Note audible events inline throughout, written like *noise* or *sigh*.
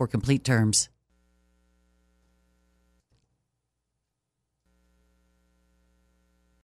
for complete terms.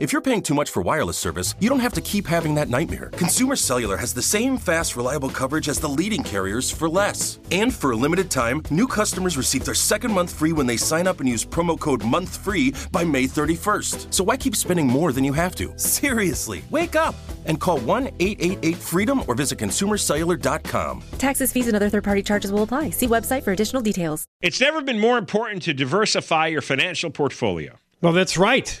If you're paying too much for wireless service, you don't have to keep having that nightmare. Consumer Cellular has the same fast, reliable coverage as the leading carriers for less. And for a limited time, new customers receive their second month free when they sign up and use promo code MONTHFREE by May 31st. So why keep spending more than you have to? *laughs* Seriously, wake up and call 1 888 freedom or visit consumercellular.com. Taxes, fees, and other third party charges will apply. See website for additional details. It's never been more important to diversify your financial portfolio. Well, that's right.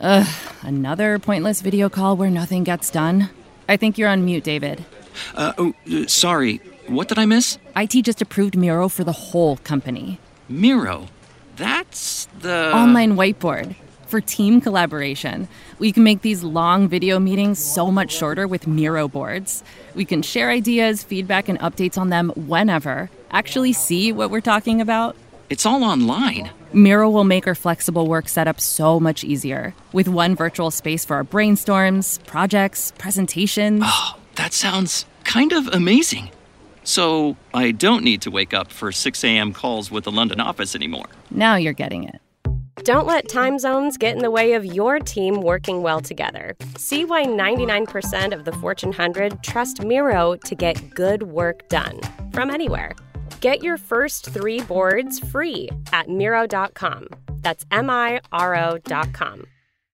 Ugh, another pointless video call where nothing gets done. I think you're on mute, David. Uh, oh, uh, sorry. What did I miss? IT just approved Miro for the whole company. Miro? That's the. Online whiteboard for team collaboration. We can make these long video meetings so much shorter with Miro boards. We can share ideas, feedback, and updates on them whenever. Actually, see what we're talking about. It's all online. Miro will make our flexible work setup so much easier with one virtual space for our brainstorms, projects, presentations. Oh, that sounds kind of amazing. So I don't need to wake up for 6 a.m. calls with the London office anymore. Now you're getting it. Don't let time zones get in the way of your team working well together. See why 99% of the Fortune 100 trust Miro to get good work done from anywhere. Get your first three boards free at Miro.com. That's M I R O.com.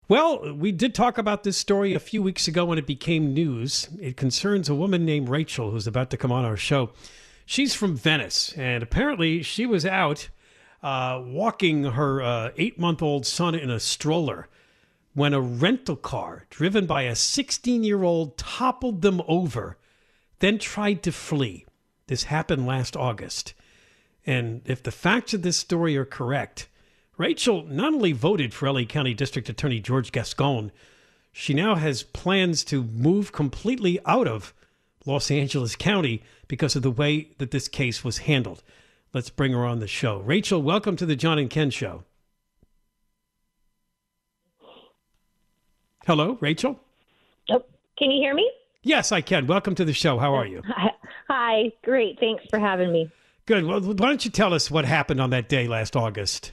Well, we did talk about this story a few weeks ago when it became news. It concerns a woman named Rachel who's about to come on our show. She's from Venice, and apparently she was out uh, walking her uh, eight month old son in a stroller when a rental car driven by a 16 year old toppled them over, then tried to flee. This happened last August. And if the facts of this story are correct, Rachel not only voted for LA County District Attorney George Gascon, she now has plans to move completely out of Los Angeles County because of the way that this case was handled. Let's bring her on the show. Rachel, welcome to the John and Ken Show. Hello, Rachel? Oh, can you hear me? Yes, I can. Welcome to the show. How are you? Hi. Great. Thanks for having me. Good. Well, why don't you tell us what happened on that day last August?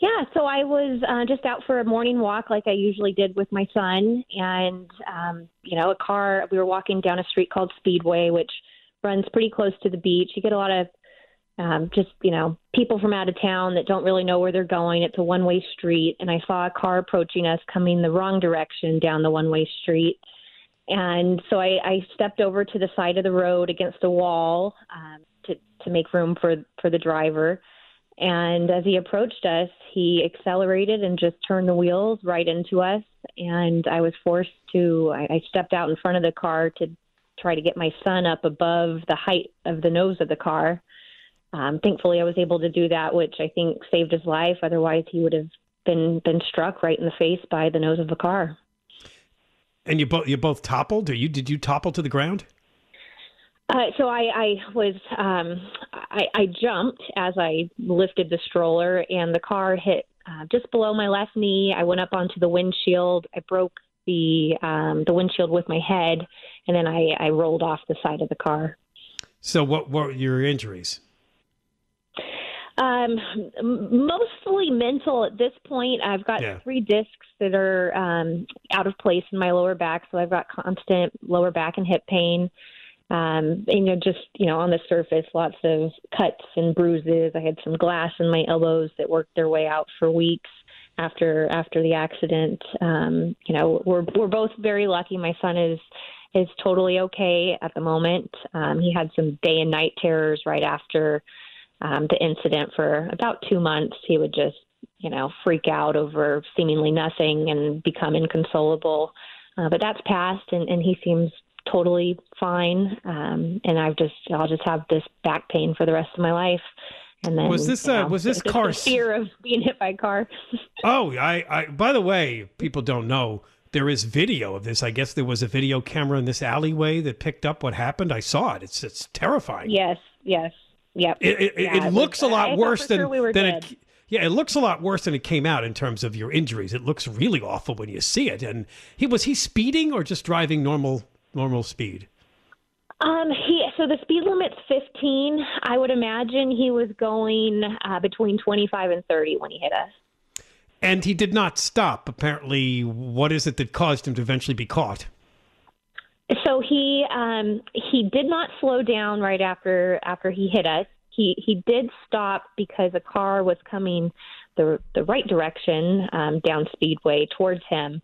Yeah, so I was uh, just out for a morning walk like I usually did with my son. And, um, you know, a car, we were walking down a street called Speedway, which runs pretty close to the beach. You get a lot of um, just, you know, people from out of town that don't really know where they're going. It's a one way street. And I saw a car approaching us coming the wrong direction down the one way street. And so I, I stepped over to the side of the road against the wall um, to, to make room for, for the driver. And as he approached us, he accelerated and just turned the wheels right into us. And I was forced to, I, I stepped out in front of the car to try to get my son up above the height of the nose of the car. Um, thankfully, I was able to do that, which I think saved his life. Otherwise, he would have been been struck right in the face by the nose of the car. And you both you both toppled, or you did you topple to the ground? Uh, so I, I was um, I, I jumped as I lifted the stroller, and the car hit uh, just below my left knee. I went up onto the windshield. I broke the um, the windshield with my head, and then I, I rolled off the side of the car. So, what were your injuries? Um, mostly mental at this point. I've got Yeah. three discs that are um, out of place in my lower back, so I've got constant lower back and hip pain. Um, and, you know, just you know, on the surface, lots of cuts and bruises. I had some glass in my elbows that worked their way out for weeks after after the accident. Um, you know, we're we're both very lucky. My son is is totally okay at the moment. Um, he had some day and night terrors right after um, the incident for about two months. He would just, you know, freak out over seemingly nothing and become inconsolable. Uh, but that's passed, and, and he seems totally fine. Um, and I've just, I'll just have this back pain for the rest of my life. And then Was this, you uh, was this car fear of being hit by a car? *laughs* Oh, I, I. By the way, people don't know there is video of this. I guess there was a video camera in this alleyway that picked up what happened. I saw it. It's it's terrifying. yes, yes, yep. It, it, Yeah, it was- looks a I lot thought worse than sure we than dead. it. Yeah, it looks a lot worse than it came out in terms of your injuries. It looks really awful when you see it. And he was he speeding or just driving normal normal speed? Um, he so the speed limit's 15. I would imagine he was going uh, between 25 and 30 when he hit us. And he did not stop. Apparently, what is it that caused him to eventually be caught? So he um, he did not slow down right after after he hit us. He he did stop because a car was coming the the right direction um, down Speedway towards him,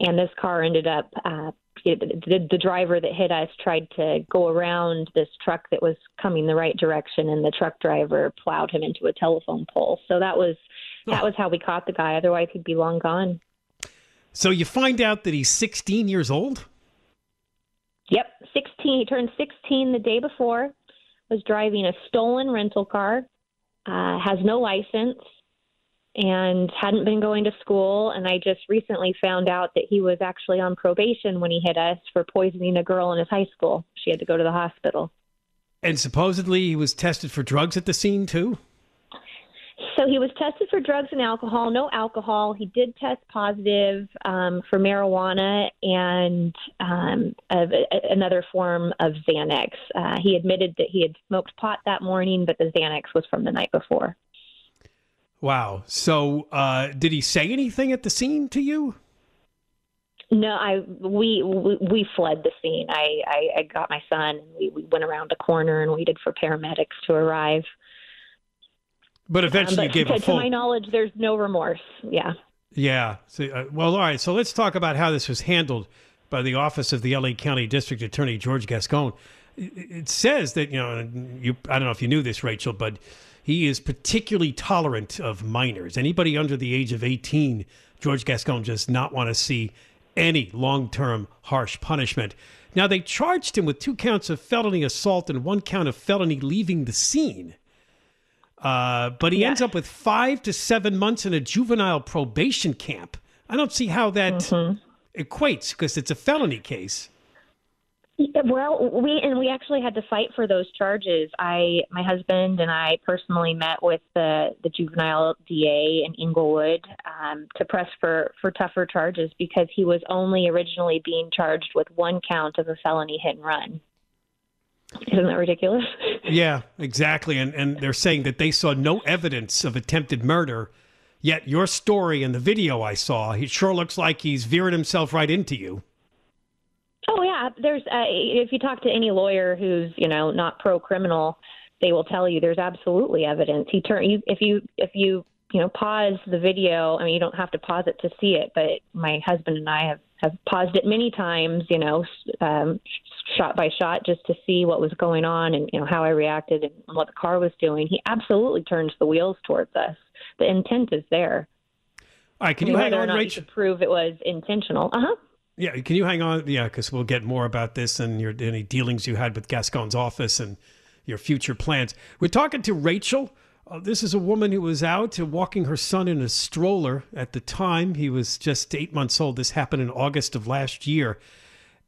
and this car ended up. Uh, the, the driver that hit us tried to go around this truck that was coming the right direction, and the truck driver plowed him into a telephone pole. So that was that was how we caught the guy. Otherwise, he'd be long gone. So you find out that he's 16 years old. Yep, 16. He turned 16 the day before. Was driving a stolen rental car. Uh, has no license and hadn't been going to school. And I just recently found out that he was actually on probation when he hit us for poisoning a girl in his high school. She had to go to the hospital. And supposedly he was tested for drugs at the scene too. So he was tested for drugs and alcohol. No alcohol. He did test positive um, for marijuana and um, a, a- another form of Xanax. Uh, he admitted that he had smoked pot that morning, but the Xanax was from the night before. Wow. So uh, did he say anything at the scene to you? No, I we we, we fled the scene. I, I I got my son and we, we went around a corner and waited for paramedics to arrive. But eventually Um, you gave to, a full. to my knowledge, there's no remorse. Yeah. Yeah. So, uh, well, all right. So let's talk about how this was handled by the office of the LA County District Attorney George Gascon. It, says that you know you. I don't know if you knew this, Rachel, but he is particularly tolerant of minors. Anybody under the age of eighteen, George Gascon does not want to see any long-term harsh punishment. Now they charged him with two counts of felony assault and one count of felony leaving the scene. Uh, but he ends up with five to seven months in a juvenile probation camp. I don't see how that equates because it's a felony case. Yeah, Well, we and we actually had to fight for those charges. I, my husband, and I personally met with the the juvenile DA in Inglewood um, to press for for tougher charges because he was only originally being charged with one count of a felony hit and run. Isn't that ridiculous? *laughs* Yeah, exactly. And and they're saying that they saw no evidence of attempted murder. Yet your story and the video I saw, he sure looks like he's veering himself right into you. Oh yeah, there's uh, if you talk to any lawyer who's you know not pro criminal, they will tell you there's absolutely evidence. He turn you if you if you you know pause the video. I mean, you don't have to pause it to see it, but my husband and I have have paused it many times. You know, um, shot by shot, just to see what was going on and you know how I reacted and what the car was doing. He absolutely turns the wheels towards us. The intent is there. All right, can you mean, hang on, Rachel? prove it was intentional. Uh huh. Yeah, can you hang on? Yeah, because we'll get more about this and your any dealings you had with Gascon's office and your future plans. We're talking to Rachel Uh, this is a woman who was out walking her son in a stroller at the time. He was just eight months old. This happened in August of last year.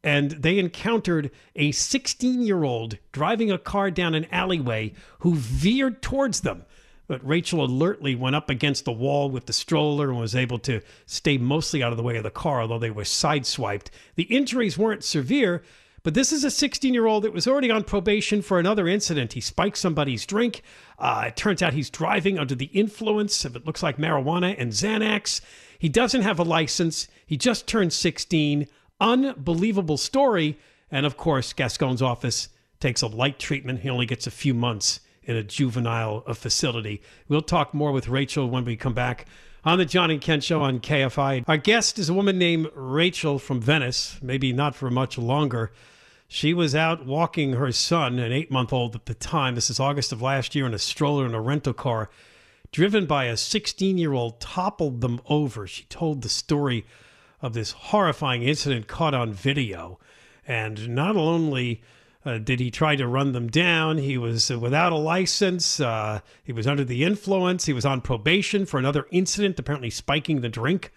And they encountered a 16 year old driving a car down an alleyway who veered towards them. But Rachel alertly went up against the wall with the stroller and was able to stay mostly out of the way of the car, although they were sideswiped. The injuries weren't severe, but this is a 16 year old that was already on probation for another incident. He spiked somebody's drink. Uh, it turns out he's driving under the influence of it looks like marijuana and Xanax. He doesn't have a license. He just turned 16. Unbelievable story. And of course, Gascon's office takes a light treatment. He only gets a few months in a juvenile uh, facility. We'll talk more with Rachel when we come back on the John and Ken Show on KFI. Our guest is a woman named Rachel from Venice, maybe not for much longer. She was out walking her son, an eight month old at the time. This is August of last year in a stroller in a rental car. Driven by a 16 year old, toppled them over. She told the story of this horrifying incident caught on video. And not only uh, did he try to run them down, he was uh, without a license. Uh, he was under the influence. He was on probation for another incident, apparently spiking the drink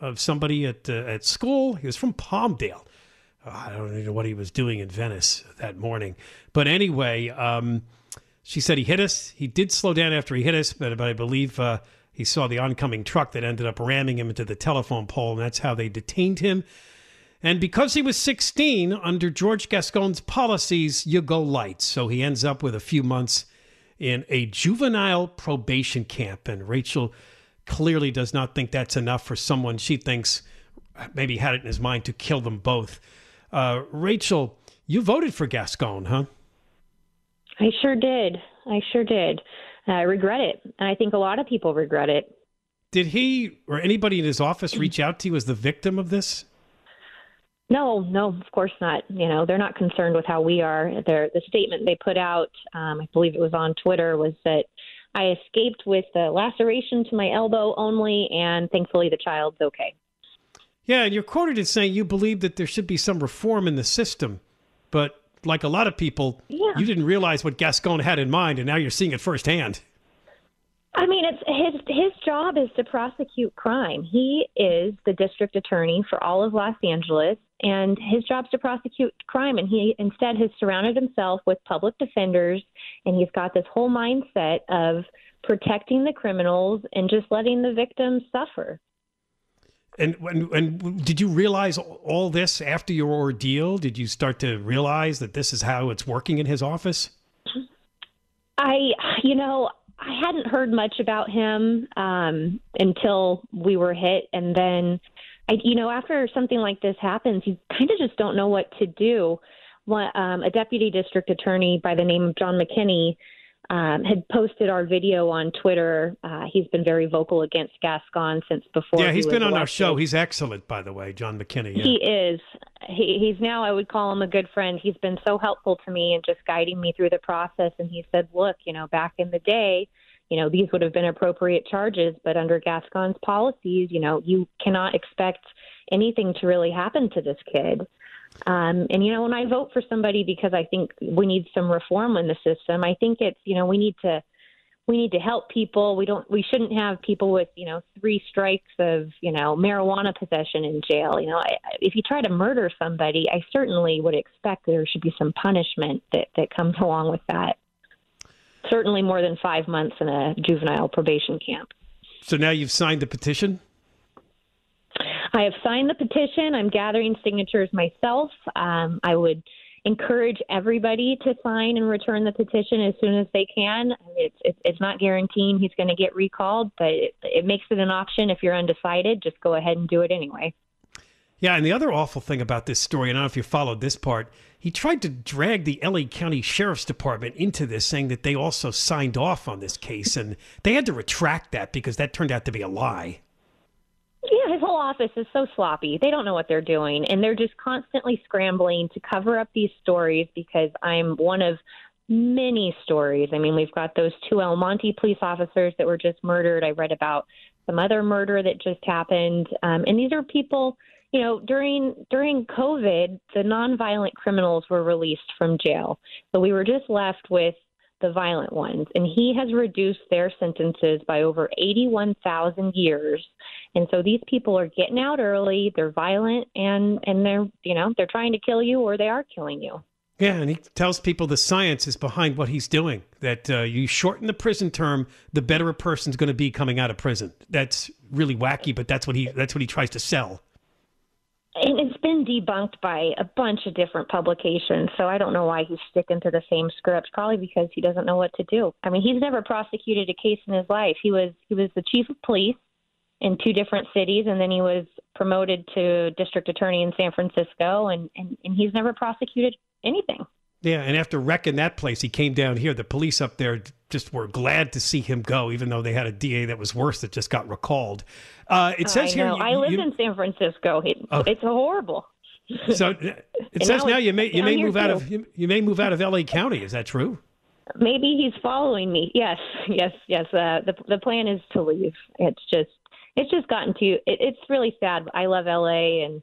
of somebody at, uh, at school. He was from Palmdale. I don't know what he was doing in Venice that morning. But anyway, um, she said he hit us. He did slow down after he hit us, but, but I believe uh, he saw the oncoming truck that ended up ramming him into the telephone pole, and that's how they detained him. And because he was 16, under George Gascon's policies, you go light. So he ends up with a few months in a juvenile probation camp. And Rachel clearly does not think that's enough for someone she thinks maybe had it in his mind to kill them both. Uh, Rachel, you voted for Gascon, huh? I sure did. I sure did. I regret it. And I think a lot of people regret it. Did he or anybody in his office reach out to you as the victim of this? No, no, of course not. You know, they're not concerned with how we are. They're, the statement they put out, um, I believe it was on Twitter, was that I escaped with a laceration to my elbow only, and thankfully the child's okay. Yeah, and you're quoted as saying you believe that there should be some reform in the system, but like a lot of people, yeah. you didn't realize what Gascon had in mind, and now you're seeing it firsthand. I mean, it's his his job is to prosecute crime. He is the district attorney for all of Los Angeles, and his job is to prosecute crime. And he instead has surrounded himself with public defenders, and he's got this whole mindset of protecting the criminals and just letting the victims suffer. And, and and did you realize all this after your ordeal? Did you start to realize that this is how it's working in his office? I, you know, I hadn't heard much about him um, until we were hit, and then, I, you know, after something like this happens, you kind of just don't know what to do. um, a deputy district attorney by the name of John McKinney um, had posted our video on Twitter. Uh, he's been very vocal against Gascon since before. Yeah, he's he been on elected. our show. He's excellent, by the way, John McKinney. Yeah. He is. He, he's now, I would call him a good friend. He's been so helpful to me and just guiding me through the process. And he said, look, you know, back in the day, you know, these would have been appropriate charges, but under Gascon's policies, you know, you cannot expect anything to really happen to this kid. Um, and you know, when I vote for somebody because I think we need some reform in the system, I think it's you know we need to we need to help people. We don't we shouldn't have people with you know three strikes of you know marijuana possession in jail. You know, I, if you try to murder somebody, I certainly would expect there should be some punishment that that comes along with that. Certainly more than five months in a juvenile probation camp. So now you've signed the petition. I have signed the petition. I'm gathering signatures myself. Um, I would encourage everybody to sign and return the petition as soon as they can. It's it's, it's not guaranteeing he's going to get recalled, but it, it makes it an option if you're undecided. Just go ahead and do it anyway. Yeah, and the other awful thing about this story, and I don't know if you followed this part, he tried to drag the LA County Sheriff's Department into this, saying that they also signed off on this case, and they had to retract that because that turned out to be a lie. Whole office is so sloppy. They don't know what they're doing, and they're just constantly scrambling to cover up these stories because I'm one of many stories. I mean, we've got those two El Monte police officers that were just murdered. I read about some other murder that just happened, um, and these are people. You know, during during COVID, the nonviolent criminals were released from jail, so we were just left with the violent ones, and he has reduced their sentences by over 81,000 years. And so these people are getting out early. They're violent, and and they're you know they're trying to kill you or they are killing you. Yeah, and he tells people the science is behind what he's doing. That uh, you shorten the prison term, the better a person's going to be coming out of prison. That's really wacky, but that's what he that's what he tries to sell. And it's been debunked by a bunch of different publications, so I don't know why he's sticking to the same script. Probably because he doesn't know what to do. I mean, he's never prosecuted a case in his life. He was he was the chief of police in two different cities, and then he was promoted to district attorney in San Francisco, and and, and he's never prosecuted anything. Yeah, and after wrecking that place, he came down here. The police up there just were glad to see him go, even though they had a DA that was worse that just got recalled. Uh, it says I here. you- I live you- in San Francisco. It, Oh. It's horrible. So *laughs* uh, it And says now now you may you may move out too. of you, you may move out of L.A. County. Is that true? Maybe he's following me. Yes, yes, yes. Uh, the the plan is to leave. It's just it's just gotten to it, it's really sad. I love LA and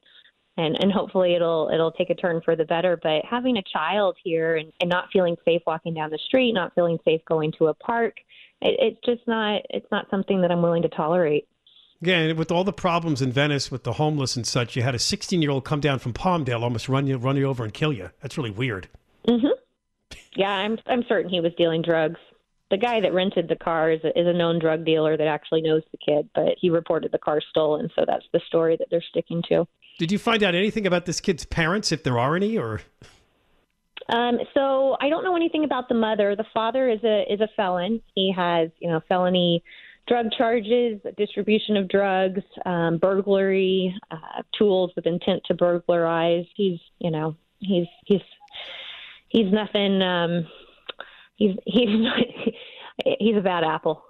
and and hopefully it'll it'll take a turn for the better. But having a child here and, and not feeling safe walking down the street, not feeling safe going to a park, it, it's just not it's not something that I'm willing to tolerate. Yeah, and with all the problems in Venice with the homeless and such, you had a 16 year old come down from Palmdale, almost run you run you over and kill you. That's really weird. hmm Yeah, I'm I'm certain he was dealing drugs. The guy that rented the car is a, is a known drug dealer that actually knows the kid, but he reported the car stolen, so that's the story that they're sticking to. Did you find out anything about this kid's parents, if there are any, or Um, so I don't know anything about the mother. The father is a is a felon. He has you know felony drug charges, distribution of drugs, um, burglary, uh, tools with intent to burglarize. He's you know he's he's he's nothing. Um, he's he's *laughs* not, he's a bad apple.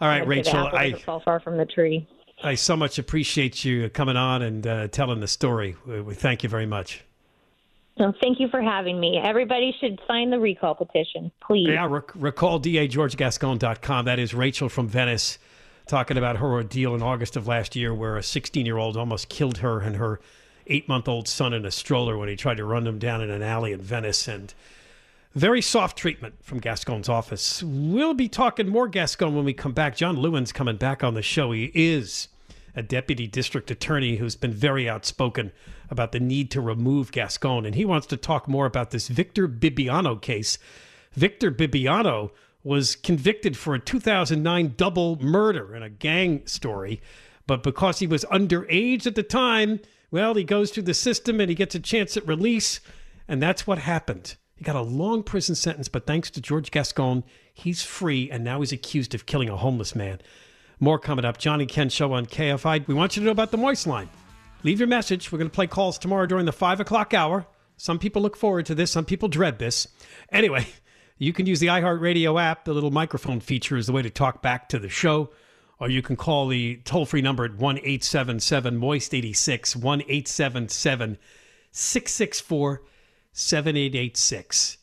all right, I'd say the Rachel, I fall far from the tree. I so much appreciate you coming on and uh, telling the story. We, thank you very much. So thank you for having me. Everybody should sign the recall petition, please. Yeah, rec- recall DAGeorgeGascon.com. That is Rachel from Venice talking about her ordeal in August of last year where a 16 year old almost killed her and her eight month old son in a stroller when he tried to run them down in an alley in Venice. And very soft treatment from Gascon's office. We'll be talking more Gascon when we come back. John Lewin's coming back on the show. He is a deputy district attorney who's been very outspoken about the need to remove Gascon. And he wants to talk more about this Victor Bibiano case. Victor Bibiano was convicted for a 2009 double murder in a gang story. But because he was underage at the time, well, he goes through the system and he gets a chance at release. And that's what happened. He got a long prison sentence, but thanks to George Gascon, he's free and now he's accused of killing a homeless man. More coming up. John and Ken show on KFI. We want you to know about the Moist Line. Leave your message. We're going to play calls tomorrow during the five o'clock hour. Some people look forward to this, some people dread this. Anyway, *laughs* you can use the iHeartRadio app. The little microphone feature is the way to talk back to the show. Or you can call the toll free number at 1 877 Moist 86, 1 877 664 7886.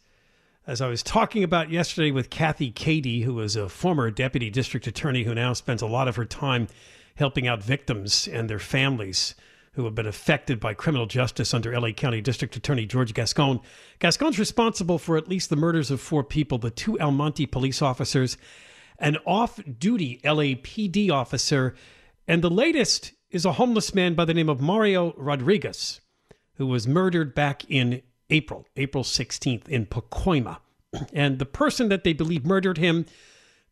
As I was talking about yesterday with Kathy Cady, who was a former deputy district attorney who now spends a lot of her time helping out victims and their families who have been affected by criminal justice under LA County District Attorney George Gascon. Gascon's responsible for at least the murders of four people the two El Monte police officers, an off duty LAPD officer, and the latest is a homeless man by the name of Mario Rodriguez, who was murdered back in April, April 16th in Pacoima. *clears throat* And the person that they believe murdered him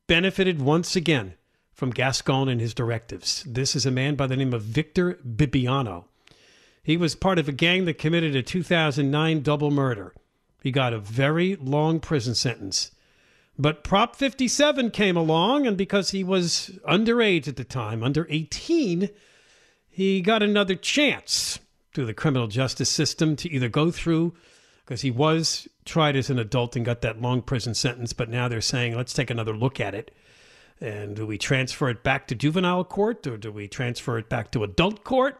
benefited once again from Gascon and his directives. This is a man by the name of Victor Bibiano. He was part of a gang that committed a 2009 double murder. He got a very long prison sentence. But Prop 57 came along, and because he was underage at the time, under 18, he got another chance through the criminal justice system to either go through, because he was tried as an adult and got that long prison sentence, but now they're saying, let's take another look at it. And do we transfer it back to juvenile court or do we transfer it back to adult court?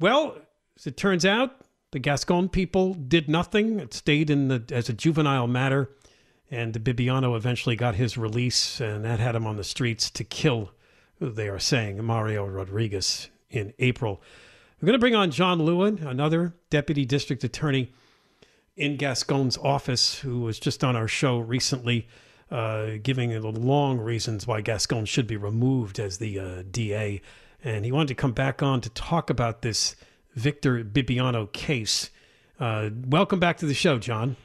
Well, as it turns out, the Gascon people did nothing. It stayed in the as a juvenile matter, and Bibiano eventually got his release, and that had him on the streets to kill, they are saying, Mario Rodriguez in April. We're going to bring on John Lewin, another deputy district attorney. in Gascon's office who was just on our show recently, uh, giving the long reasons why Gascon should be removed as the uh, DA. And he wanted to come back on to talk about this Victor Bibiano case. Uh, welcome back to the show, John.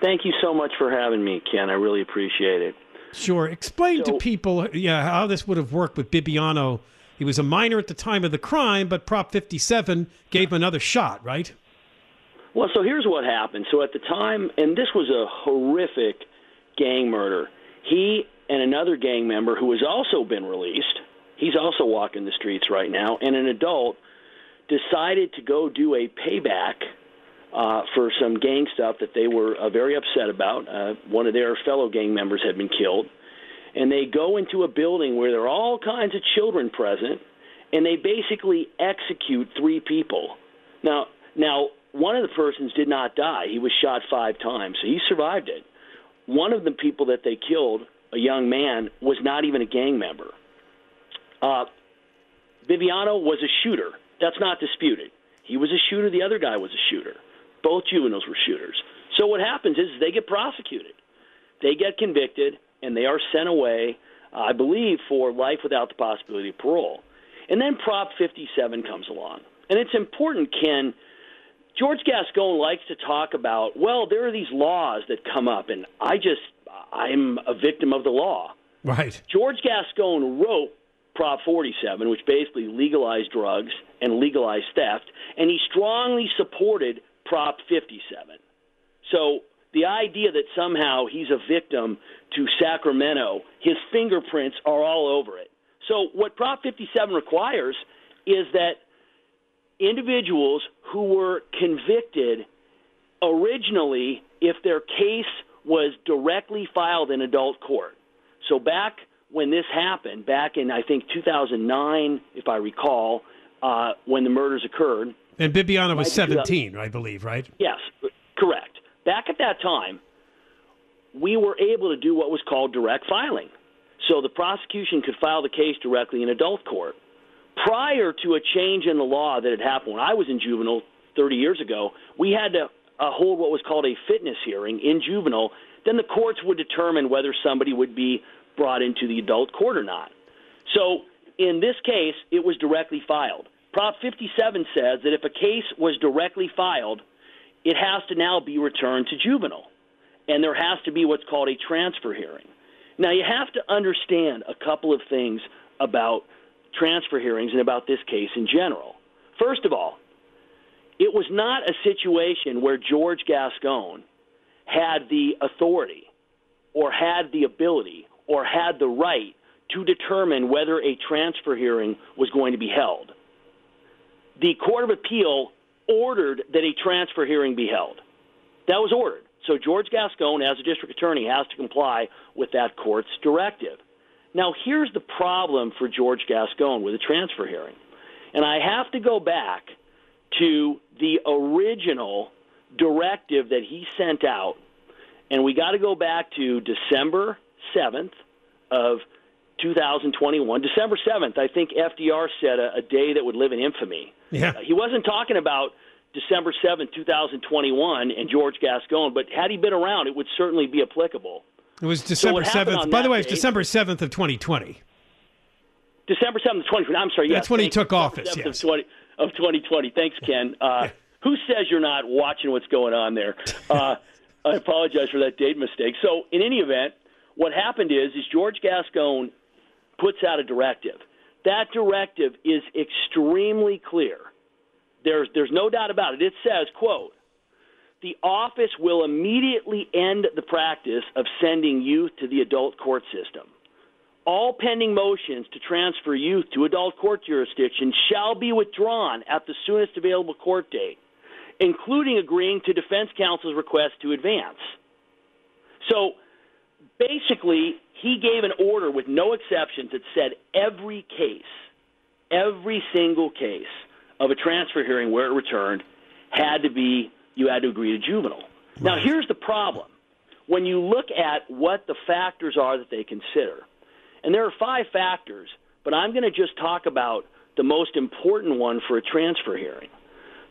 Thank you so much for having me, Ken. I really appreciate it. Sure. Explain so, to people, yeah, how this would have worked with Bibiano. He was a minor at the time of the crime, but Prop 57 gave him another shot, right? Well, so here's what happened. So at the time, and this was a horrific gang murder. He and another gang member who has also been released, he's also walking the streets right now, and an adult decided to go do a payback uh, for some gang stuff that they were uh, very upset about. Uh, one of their fellow gang members had been killed. And they go into a building where there are all kinds of children present, and they basically execute three people. Now, now one of the persons did not die. He was shot five times, so he survived it. One of the people that they killed, a young man, was not even a gang member. Uh, Bibiano was a shooter. That's not disputed. He was a shooter. The other guy was a shooter. Both juveniles were shooters. So what happens is they get prosecuted, they get convicted, and they are sent away, uh, I believe, for life without the possibility of parole. And then Prop 57 comes along. And it's important, Ken. George Gascon likes to talk about, well, there are these laws that come up, and I just, I'm a victim of the law. Right. George Gascon wrote Prop 47, which basically legalized drugs and legalized theft, and he strongly supported Prop 57. So the idea that somehow he's a victim to Sacramento, his fingerprints are all over it. So what Prop 57 requires is that individuals who were convicted originally, if their case was directly filed in adult court. So back when this happened, back in I think 2009, if I recall, uh, when the murders occurred, and Bibiano was 17, I believe, right? Yes, correct. Back at that time, we were able to do what was called direct filing. So the prosecution could file the case directly in adult court. Prior to a change in the law that had happened when I was in juvenile 30 years ago, we had to uh, hold what was called a fitness hearing in juvenile. Then the courts would determine whether somebody would be brought into the adult court or not. So in this case, it was directly filed. Prop 57 says that if a case was directly filed, it has to now be returned to juvenile, and there has to be what's called a transfer hearing. Now, you have to understand a couple of things about transfer hearings and about this case in general. First of all, it was not a situation where George Gascon had the authority or had the ability or had the right to determine whether a transfer hearing was going to be held the Court of Appeal ordered that a transfer hearing be held. That was ordered. So George Gascon, as a district attorney, has to comply with that court's directive. Now, here's the problem for George Gascon with a transfer hearing. And I have to go back to the original directive that he sent out. And we got to go back to December 7th of 2021. December 7th, I think FDR said a, a day that would live in infamy. Yeah. Uh, he wasn't talking about December 7th, 2021 and George Gascon, but had he been around, it would certainly be applicable. It was December so 7th. By the way, it's December 7th of 2020. December 7th of 2020. I'm sorry. Yes, That's when he took office, yes. Of, 20, of 2020. Thanks, Ken. Uh, who says you're not watching what's going on there? *laughs* Uh, I apologize for that date mistake. So, in any event, what happened is, is George Gascon puts out a directive. That directive is extremely clear. There's, there's no doubt about it. It says, quote, the office will immediately end the practice of sending youth to the adult court system. All pending motions to transfer youth to adult court jurisdiction shall be withdrawn at the soonest available court date, including agreeing to defense counsel's request to advance. So basically, he gave an order with no exceptions that said every case, every single case of a transfer hearing where it returned had to be you had to agree to juvenile. Right. Now here's the problem. When you look at what the factors are that they consider, and there are five factors, but I'm going to just talk about the most important one for a transfer hearing.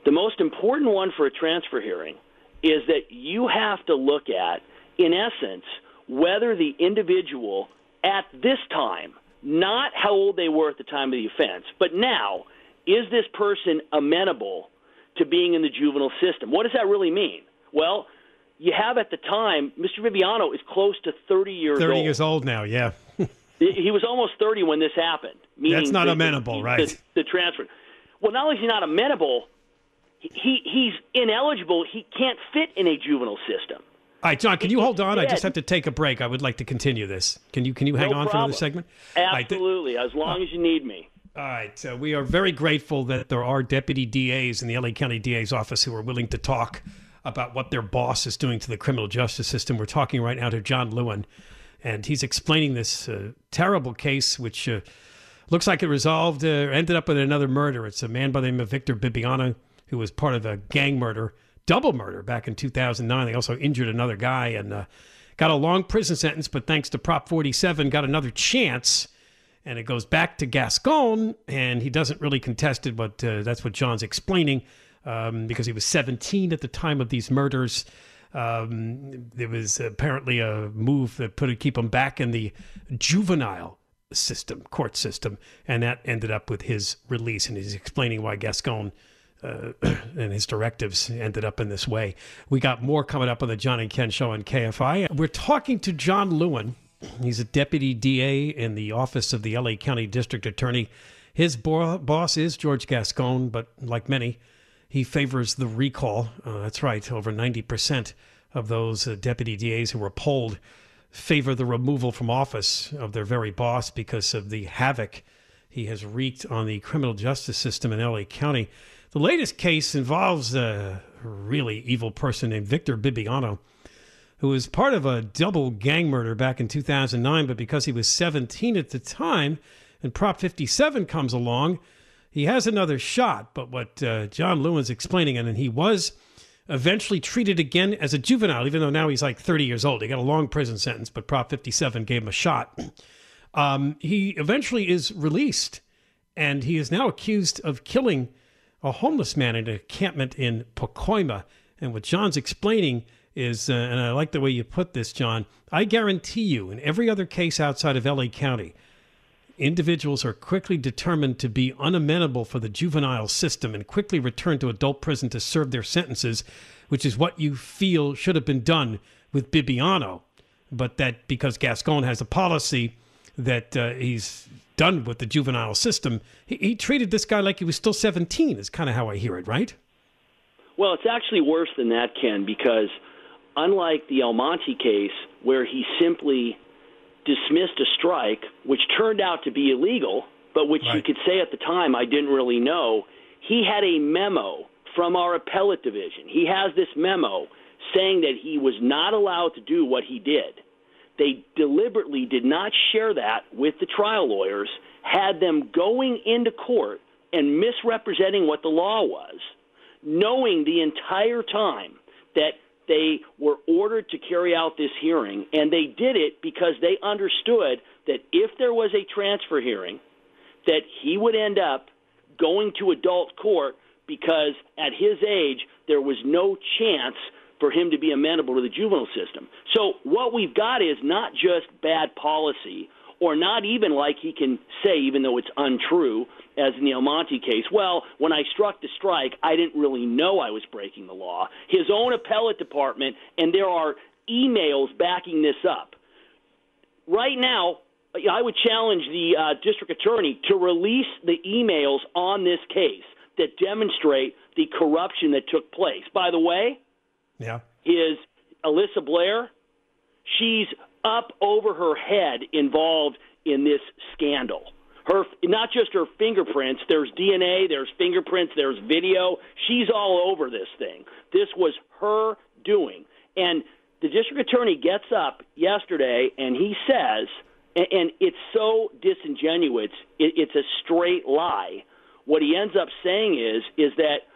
The most important one for a transfer hearing is that you have to look at, in essence, whether the individual at this time, not how old they were at the time of the offense, but now, is this person amenable to being in the juvenile system? What does that really mean? Well, you have at the time, Mr. Bibiano is close to 30 years 30 old. years old now, yeah. he was almost 30 when this happened. That's not the, amenable, the, right? The, the transfer. Well, not only is he not amenable, he he's ineligible. He can't fit in a juvenile system. All right, John, can you hold on? I just have to take a break. I would like to continue this. Can you can you hang No on for another segment? All right, th- Absolutely, as long as you need me. All right. So we are very grateful that there are deputy DAs in the LA County DA's office who are willing to talk about what their boss is doing to the criminal justice system. We're talking right now to John Lewin, and he's explaining this uh, terrible case, which uh, looks like it resolved, uh, ended up with another murder. It's a man by the name of Victor Bibiano, who was part of a gang murder, double murder back in 2009. They also injured another guy and uh, got a long prison sentence, but thanks to Prop 47, got another chance and it goes back to Gascon, and he doesn't really contest it, but uh, that's what John's explaining um, because he was 17 at the time of these murders. Um, there was apparently a move that put keep him back in the juvenile system, court system, and that ended up with his release. And he's explaining why Gascon uh, *clears throat* and his directives ended up in this way. We got more coming up on the John and Ken show on KFI. We're talking to John Lewin. He's a deputy DA in the office of the LA County District Attorney. His bo- boss is George Gascon, but like many, he favors the recall. Uh, that's right, over 90% of those uh, deputy DAs who were polled favor the removal from office of their very boss because of the havoc he has wreaked on the criminal justice system in LA County. The latest case involves a really evil person named Victor Bibiano, who was part of a double gang murder back in 2009, but because he was 17 at the time and Prop 57 comes along, he has another shot. But what uh, John Lewin's explaining, and he was eventually treated again as a juvenile, even though now he's like 30 years old. He got a long prison sentence, but Prop 57 gave him a shot. Um, he eventually is released, and he is now accused of killing a homeless man in an encampment in Pacoima. And what John's explaining is, uh, and I like the way you put this, John, I guarantee you, in every other case outside of LA County, individuals are quickly determined to be unamenable for the juvenile system and quickly return to adult prison to serve their sentences, which is what you feel should have been done with Bibiano. But that because Gascon has a policy that uh, he's done with the juvenile system, he, he treated this guy like he was still 17, is kind of how I hear it, right? Well, it's actually worse than that, Ken, because unlike the El Monte case, where he simply dismissed a strike, which turned out to be illegal, but which you could say at the time I didn't really know, he had a memo from our appellate division. He has this memo saying that he was not allowed to do what he did. They deliberately did not share that with the trial lawyers, had them going into court and misrepresenting what the law was, knowing the entire time that they were ordered to carry out this hearing, and they did it because they understood that if there was a transfer hearing, that he would end up going to adult court because at his age there was no chance for him to be amenable to the juvenile system. So what we've got is not just bad policy or not even like he can say, even though it's untrue, as in the El Monte case, well, when I struck the strike, I didn't really know I was breaking the law. His own appellate department, and there are emails backing this up. Right now, I would challenge the uh, district attorney to release the emails on this case that demonstrate the corruption that took place. By the way, Yeah. is Alisa Blair. She's up over her head involved in this scandal. Her not just her fingerprints, there's DNA, there's fingerprints, there's video. She's all over this thing. This was her doing. And the district attorney gets up yesterday and he says and, and it's so disingenuous, it, it's a straight lie. What he ends up saying is is that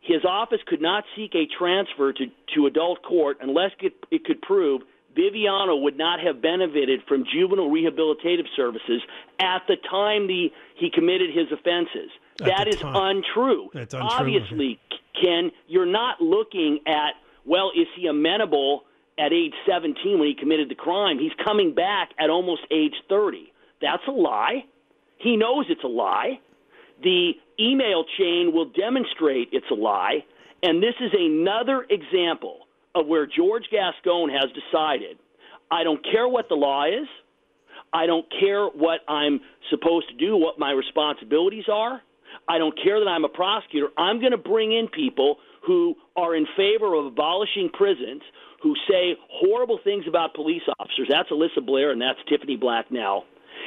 his office could not seek a transfer to, to adult court unless it, it could prove Bibiano would not have benefited from juvenile rehabilitative services at the time the, he committed his offenses. At That is time. untrue. That's untrue. Obviously, Ken, you're not looking at well, is he amenable at age 17 when he committed the crime? He's coming back at almost age 30. That's a lie. He knows it's a lie. The email chain will demonstrate it's a lie. And this is another example of where George Gascon has decided I don't care what the law is. I don't care what I'm supposed to do, what my responsibilities are. I don't care that I'm a prosecutor. I'm going to bring in people who are in favor of abolishing prisons, who say horrible things about police officers. That's Alisa Blair and that's Tiffiny Blacknell.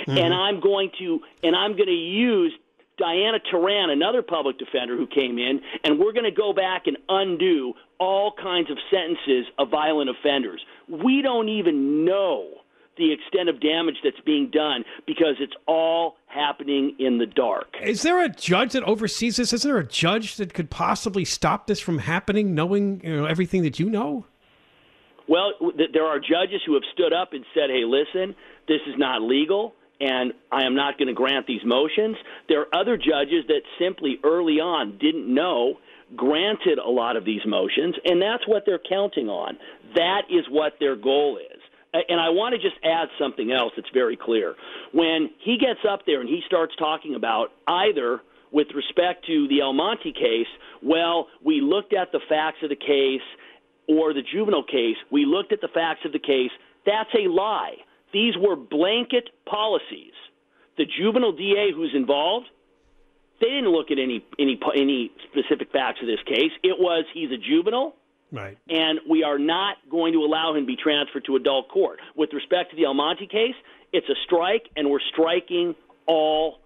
Mm-hmm. And I'm going to and I'm going to use Diana Teran, another public defender who came in, and we're going to go back and undo all kinds of sentences of violent offenders. We don't even know the extent of damage that's being done because it's all happening in the dark. Is there a judge that oversees this? Is there a judge that could possibly stop this from happening, knowing you know, everything that you know? Well, there are judges who have stood up and said, "Hey, listen, this is not legal." And I am not going to grant these motions. There are other judges that simply early on didn't know, granted a lot of these motions, and that's what they're counting on. That is what their goal is. And I want to just add something else that's very clear. When he gets up there and he starts talking about either with respect to the El Monte case, well, we looked at the facts of the case, or the juvenile case, we looked at the facts of the case, that's a lie. These were blanket policies. The juvenile DA who's involved, they didn't look at any any any specific facts of this case. It was he's a juvenile, right? And we are not going to allow him to be transferred to adult court. With respect to the El Monte case, it's a strike, and we're striking all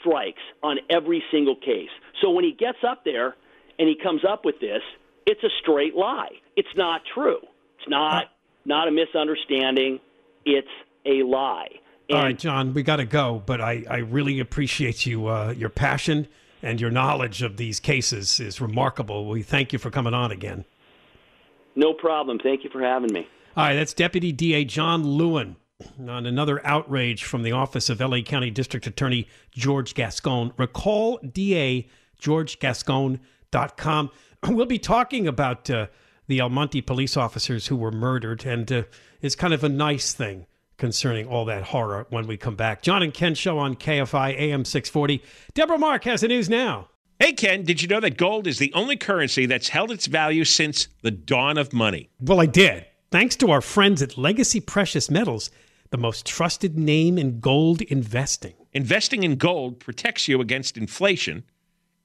strikes on every single case. So when he gets up there and he comes up with this, it's a straight lie. It's not true. It's not not a misunderstanding. It's a lie. And All right, John, we got to go, but I, I really appreciate you. Uh, your passion and your knowledge of these cases is remarkable. We thank you for coming on again. No problem. Thank you for having me. All right, that's Deputy DA John Lewin on another outrage from the office of LA County District Attorney George Gascon. Recall DA georgegascon.com. *clears throat* We'll be talking about uh, the El Monte police officers who were murdered, and uh, it's kind of a nice thing concerning all that horror when we come back. John and Ken show on KFI AM 640. Deborah Mark has the news now. Hey, Ken, did you know that gold is the only currency that's held its value since the dawn of money? Well, I did. Thanks to our friends at Legacy Precious Metals, the most trusted name in gold investing. Investing in gold protects you against inflation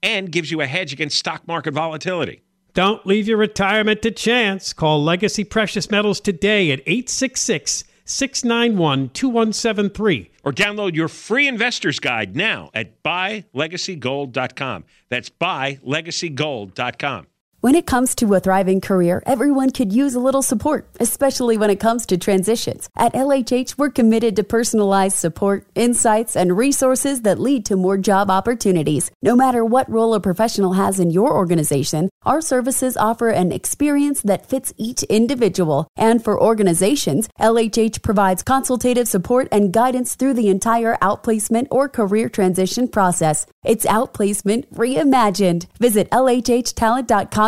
and gives you a hedge against stock market volatility. Don't leave your retirement to chance. Call Legacy Precious Metals today at 866 691 2173. Or download your free investor's guide now at buylegacygold.com. That's buylegacygold.com. When it comes to a thriving career, everyone could use a little support, especially when it comes to transitions. At LHH, we're committed to personalized support, insights, and resources that lead to more job opportunities. No matter what role a professional has in your organization, our services offer an experience that fits each individual. And for organizations, LHH provides consultative support and guidance through the entire outplacement or career transition process. It's outplacement reimagined. Visit LHHtalent.com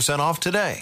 off today.